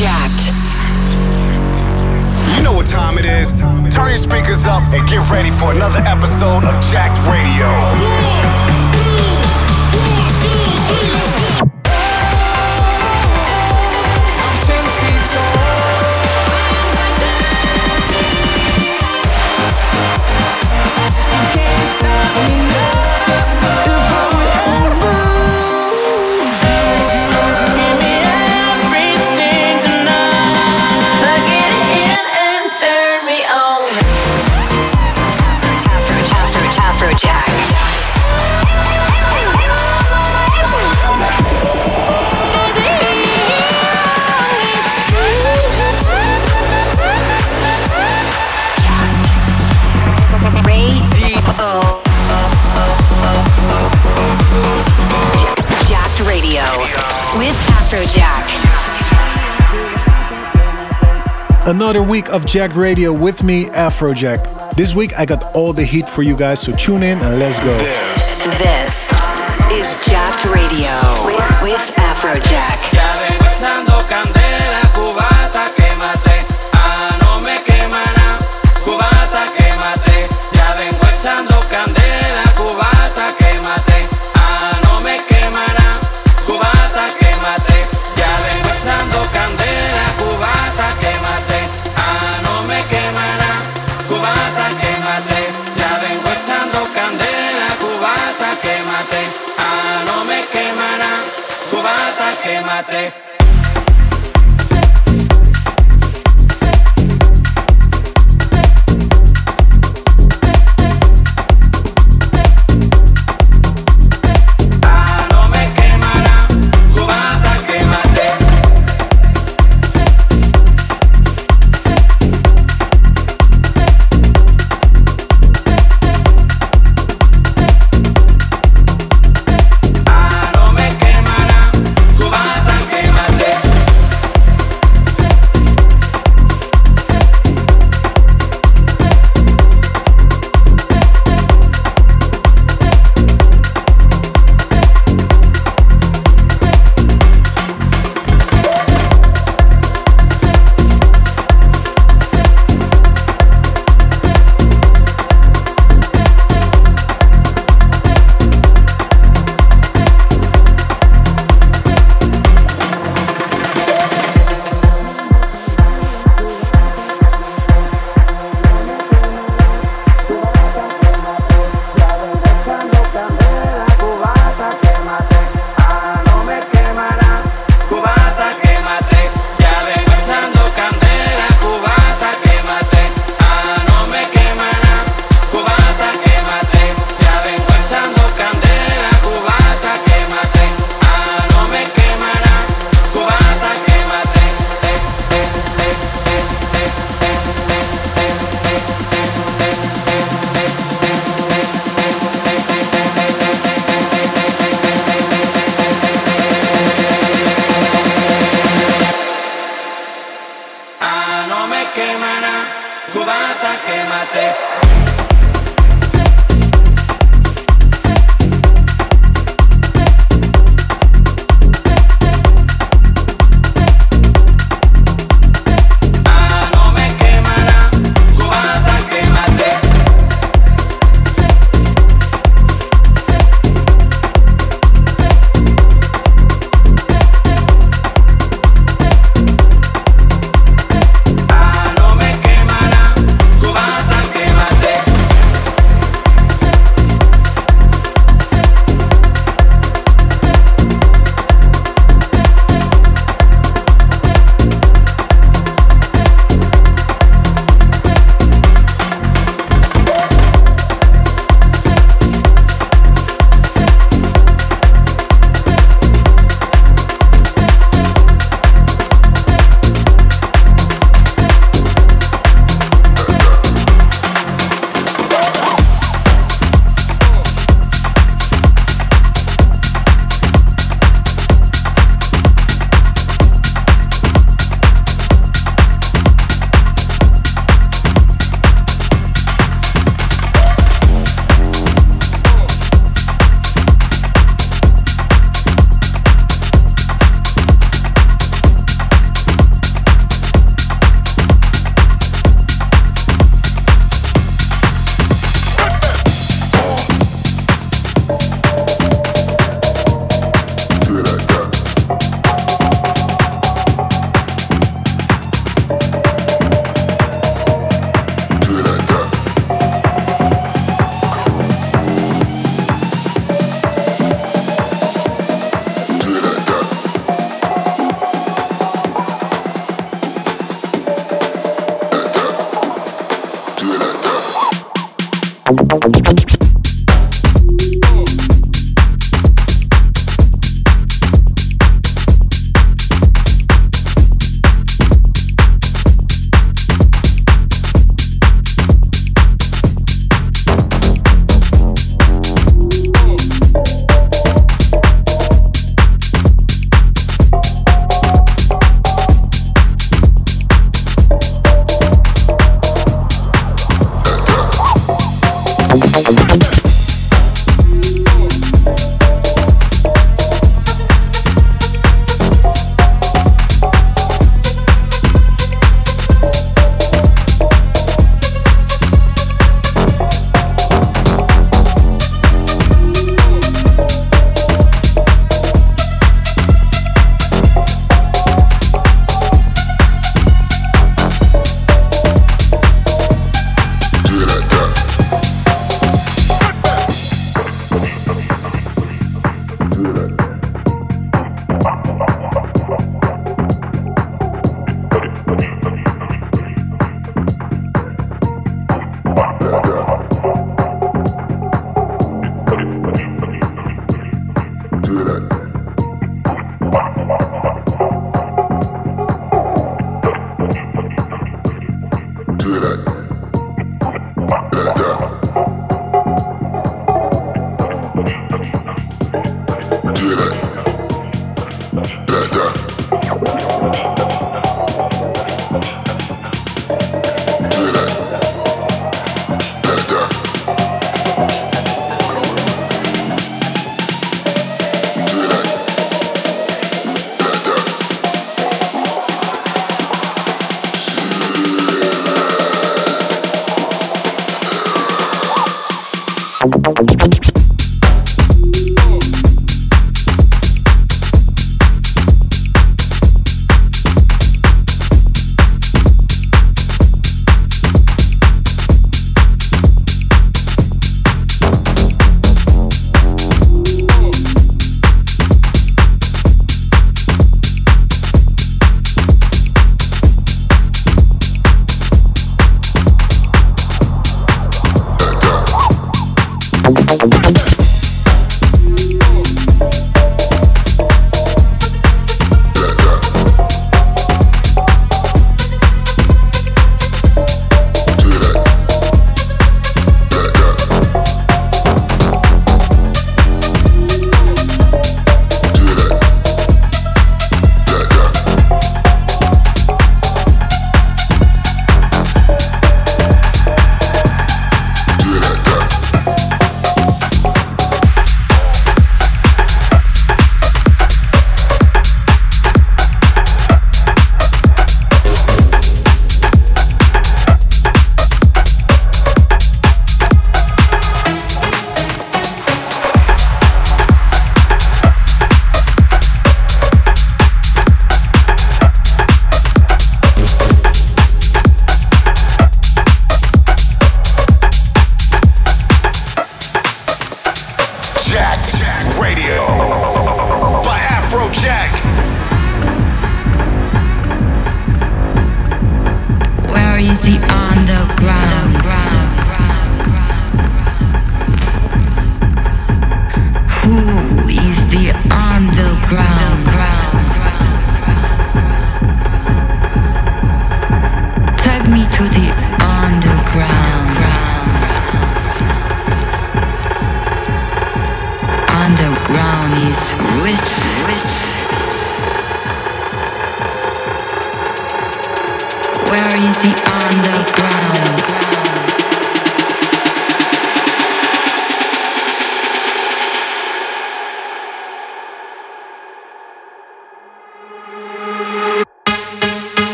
Jacked. You know what time it is. Turn your speakers up and get ready for another episode of Jacked Radio. Another week of Jacked Radio with me, Afrojack. This week I got all the heat for you guys, so tune in and let's go. This, this is Jacked Radio with Afrojack.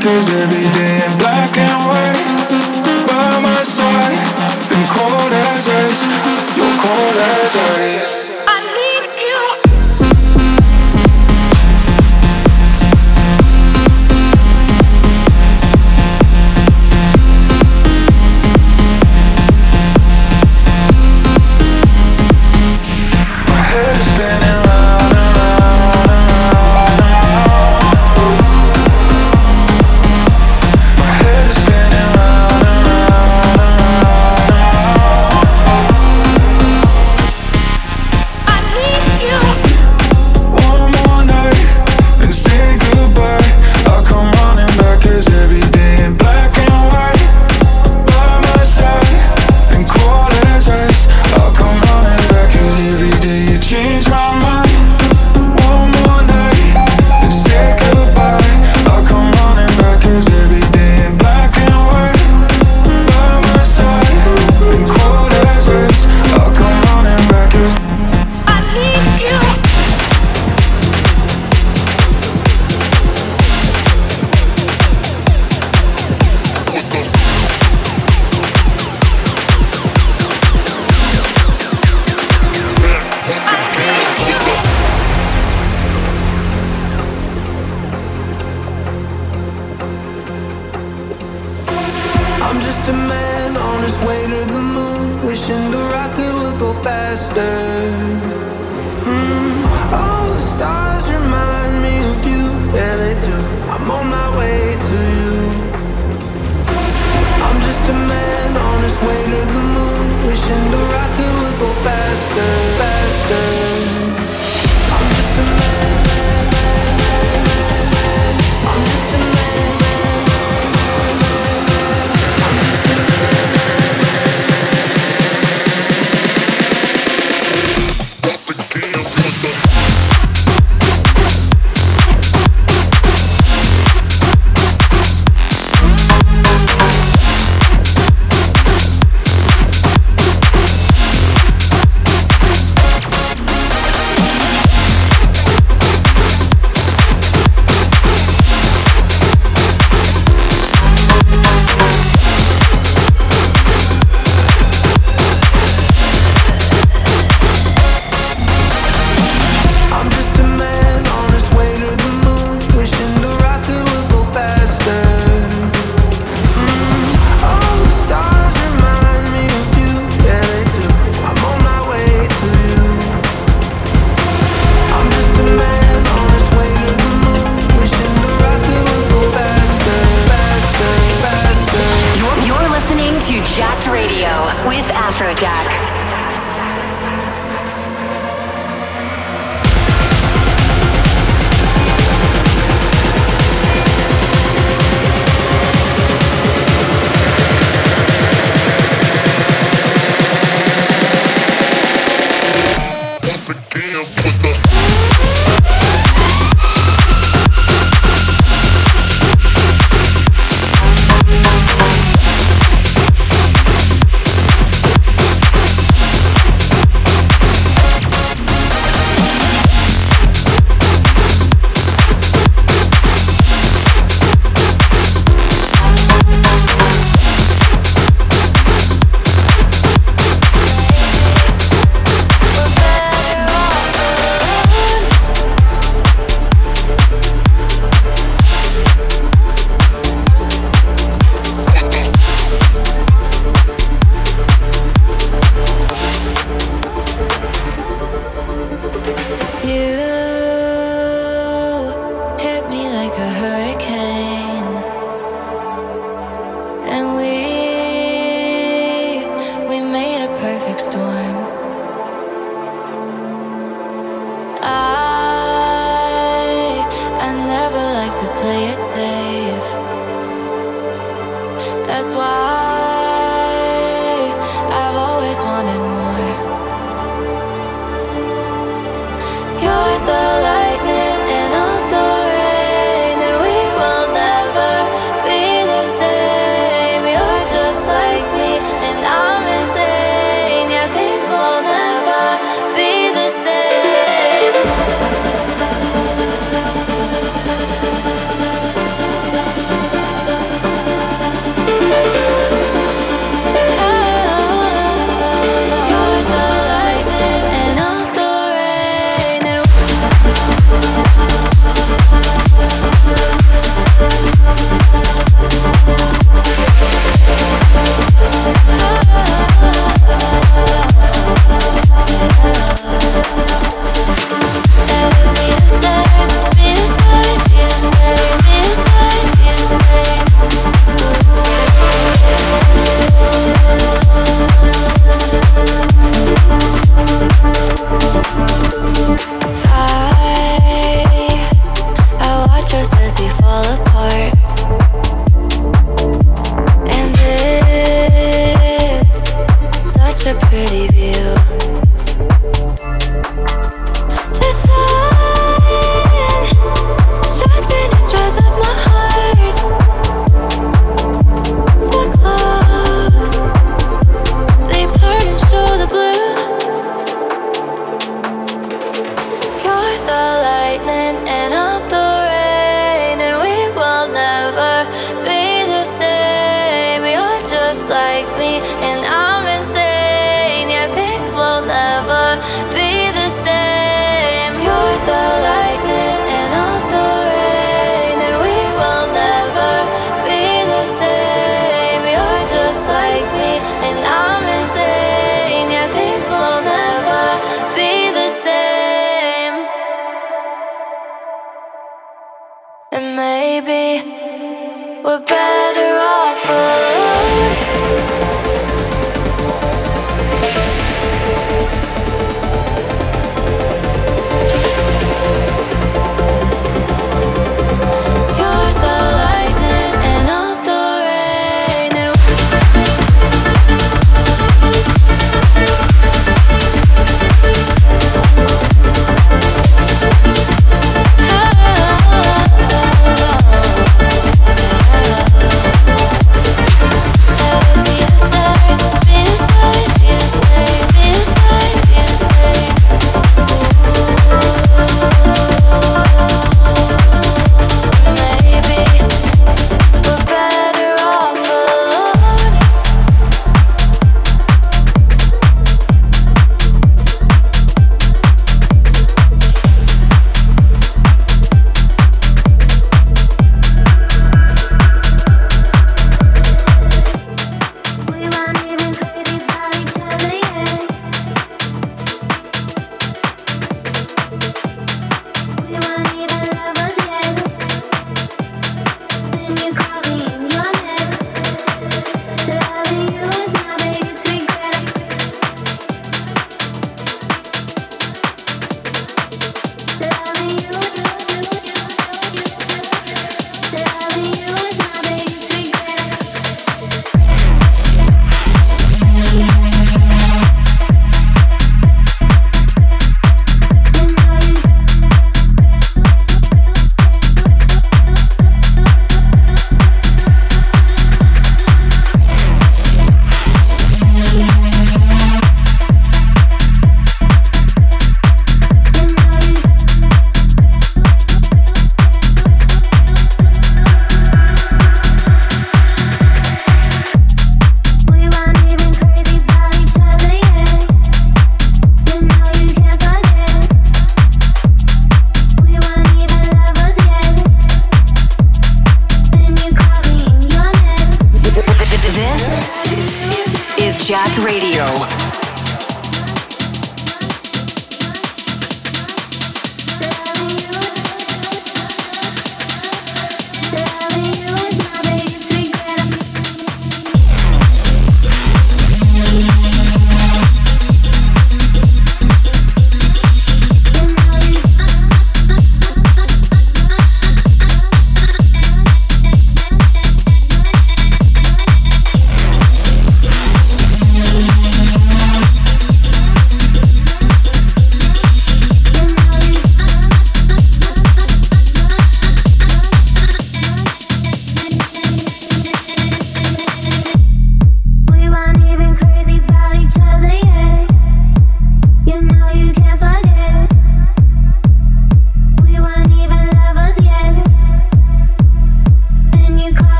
cause every day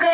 go.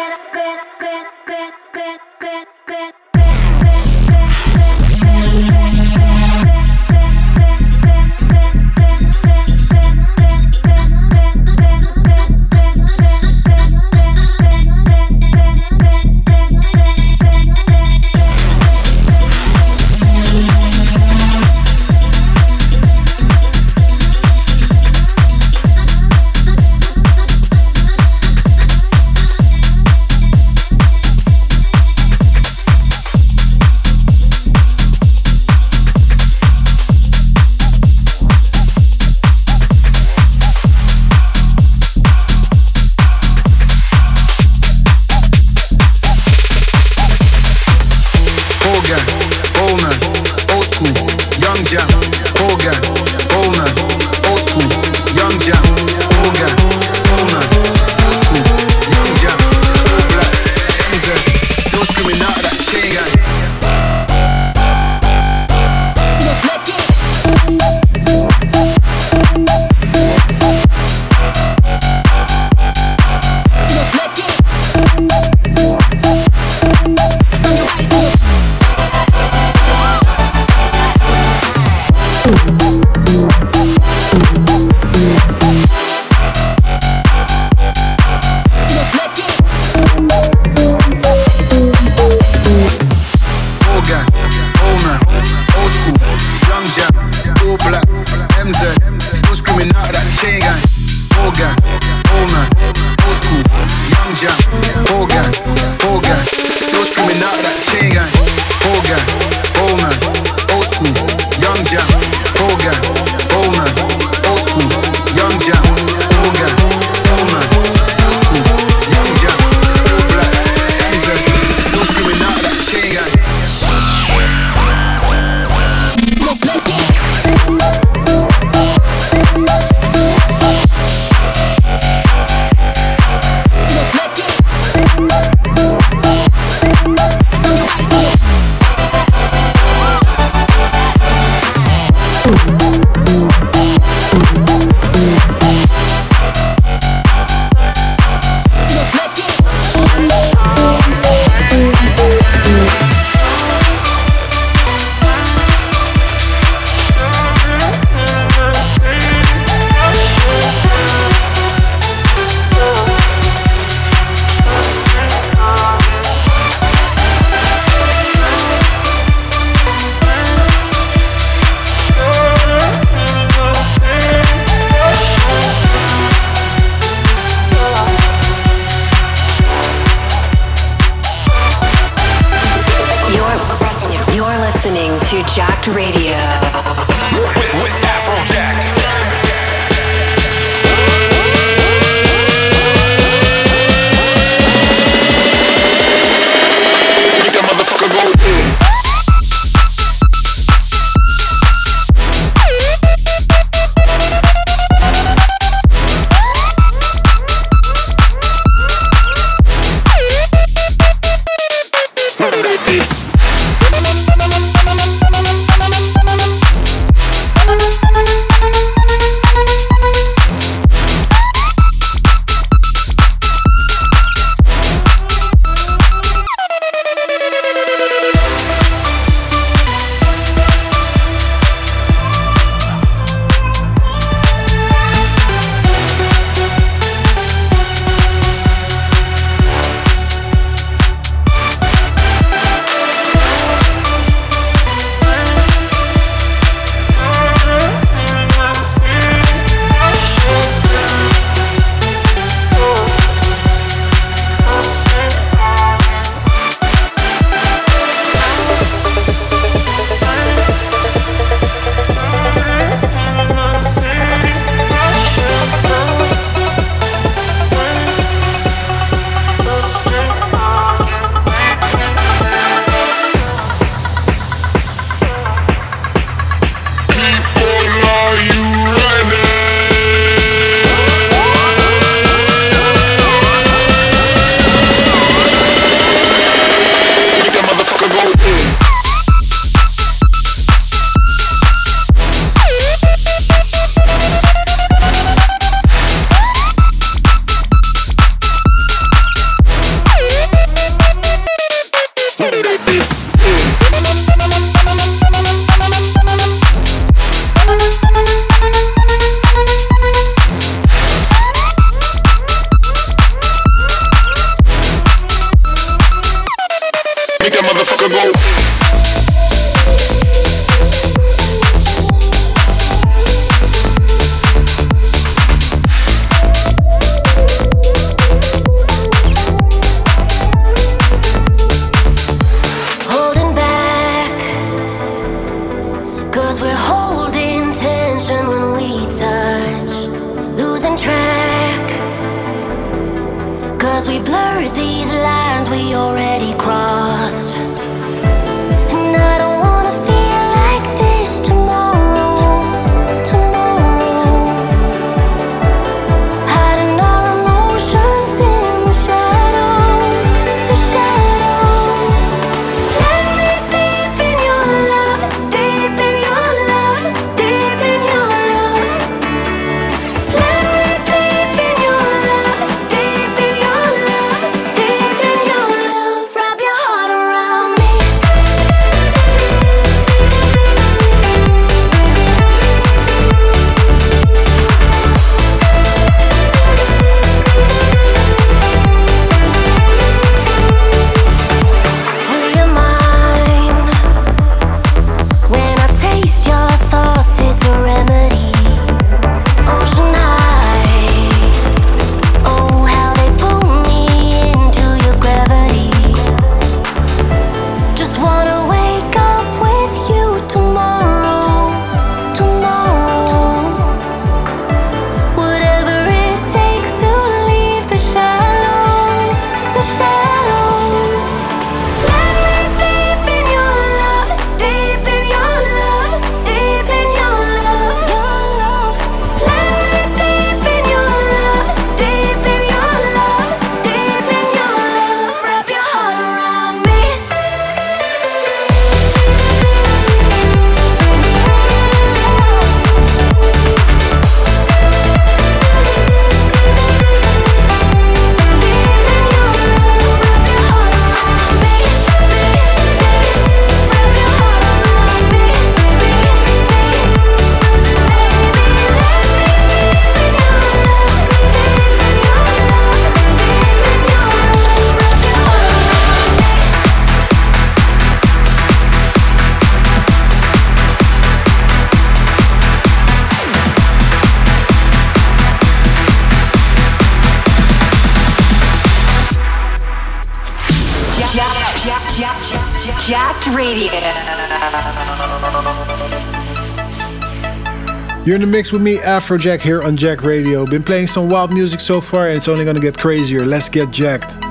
You're in the mix with me, Afrojack, here on Jacked Radio. Been playing some wild music so far, and it's only gonna get crazier. Let's get jacked.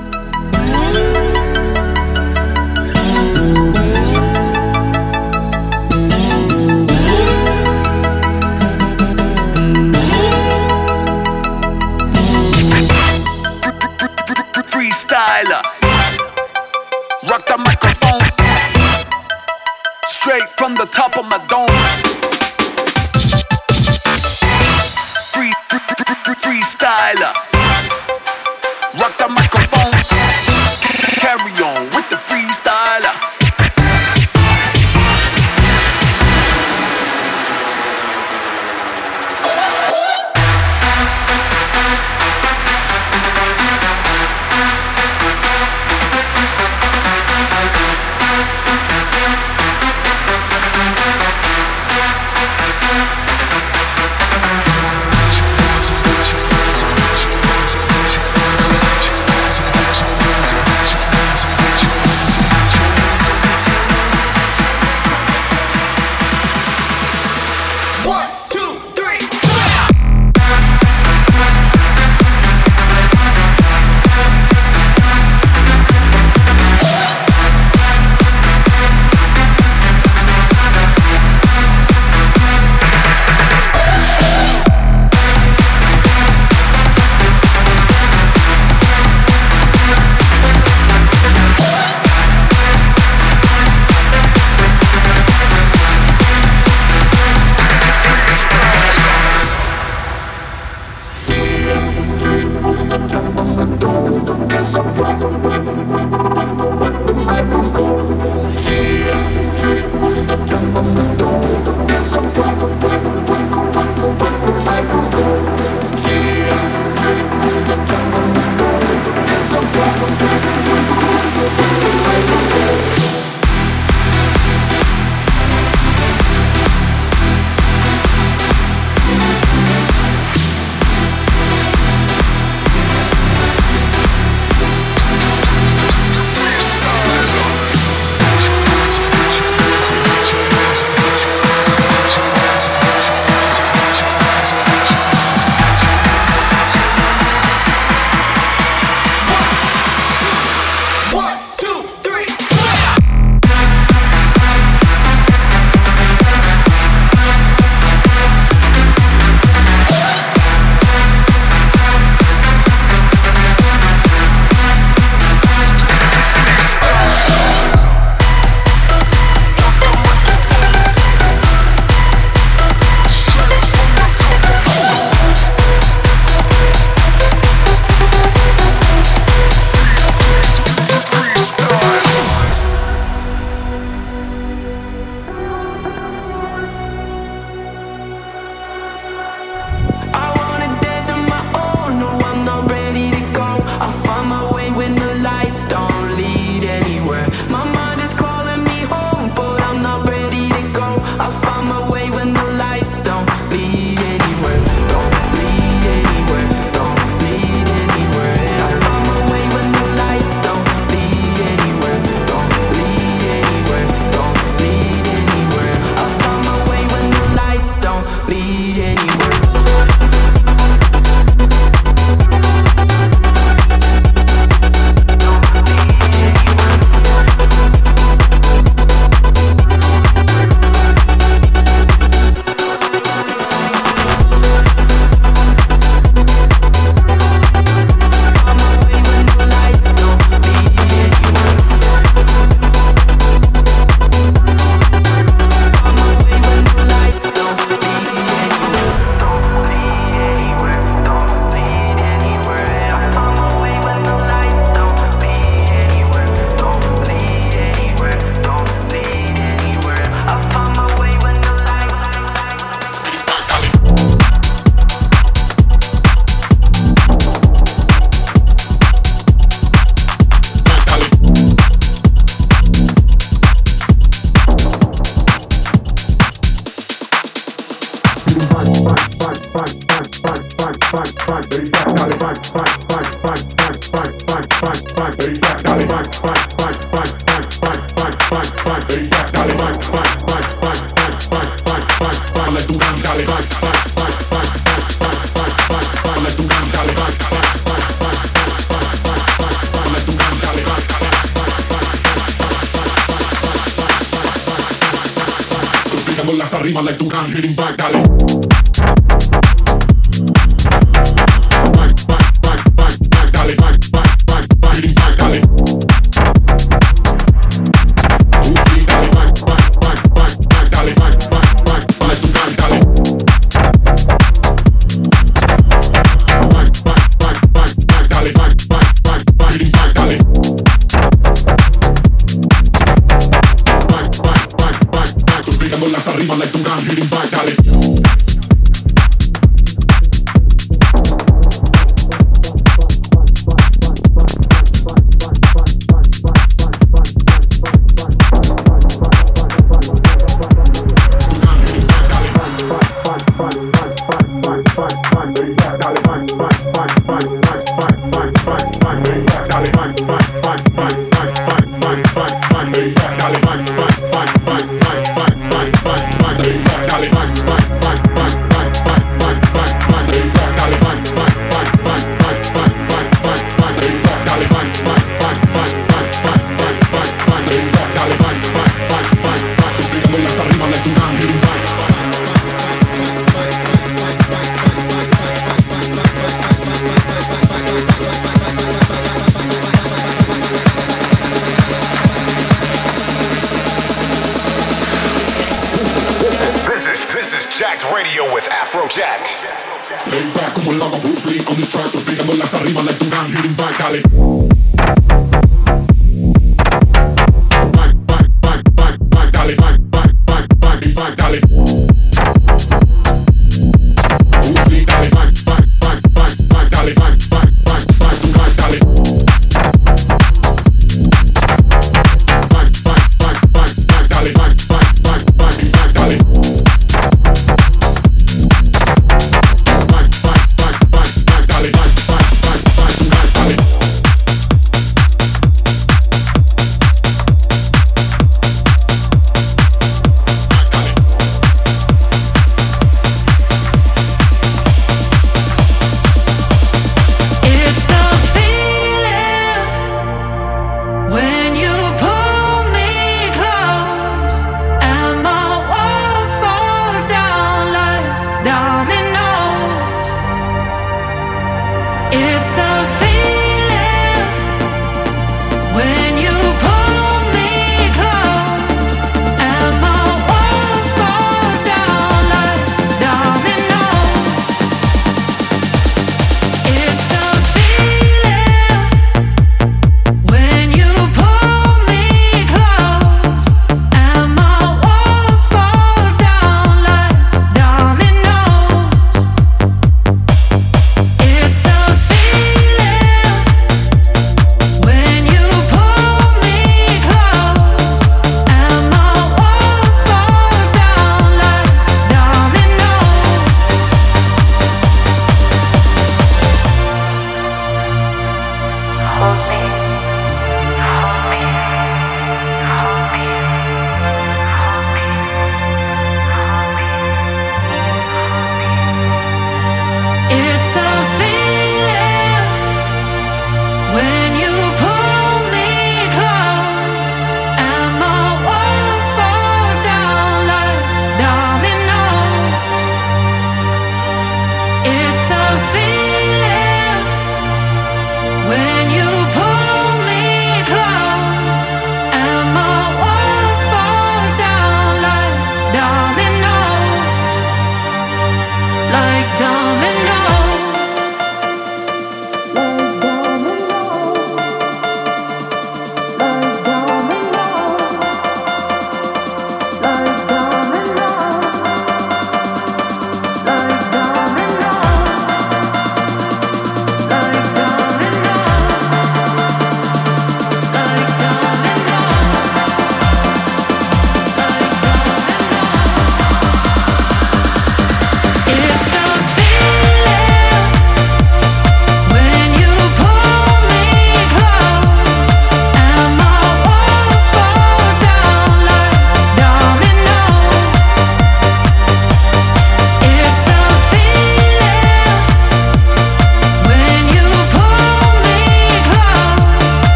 hasta arriba, like tu hand, hitting back, dale. arrivo, la arriva, la dura, you invite, dale.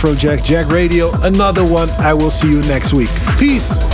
Afrojack Jacked Radio. Another one. I will see you next week. Peace.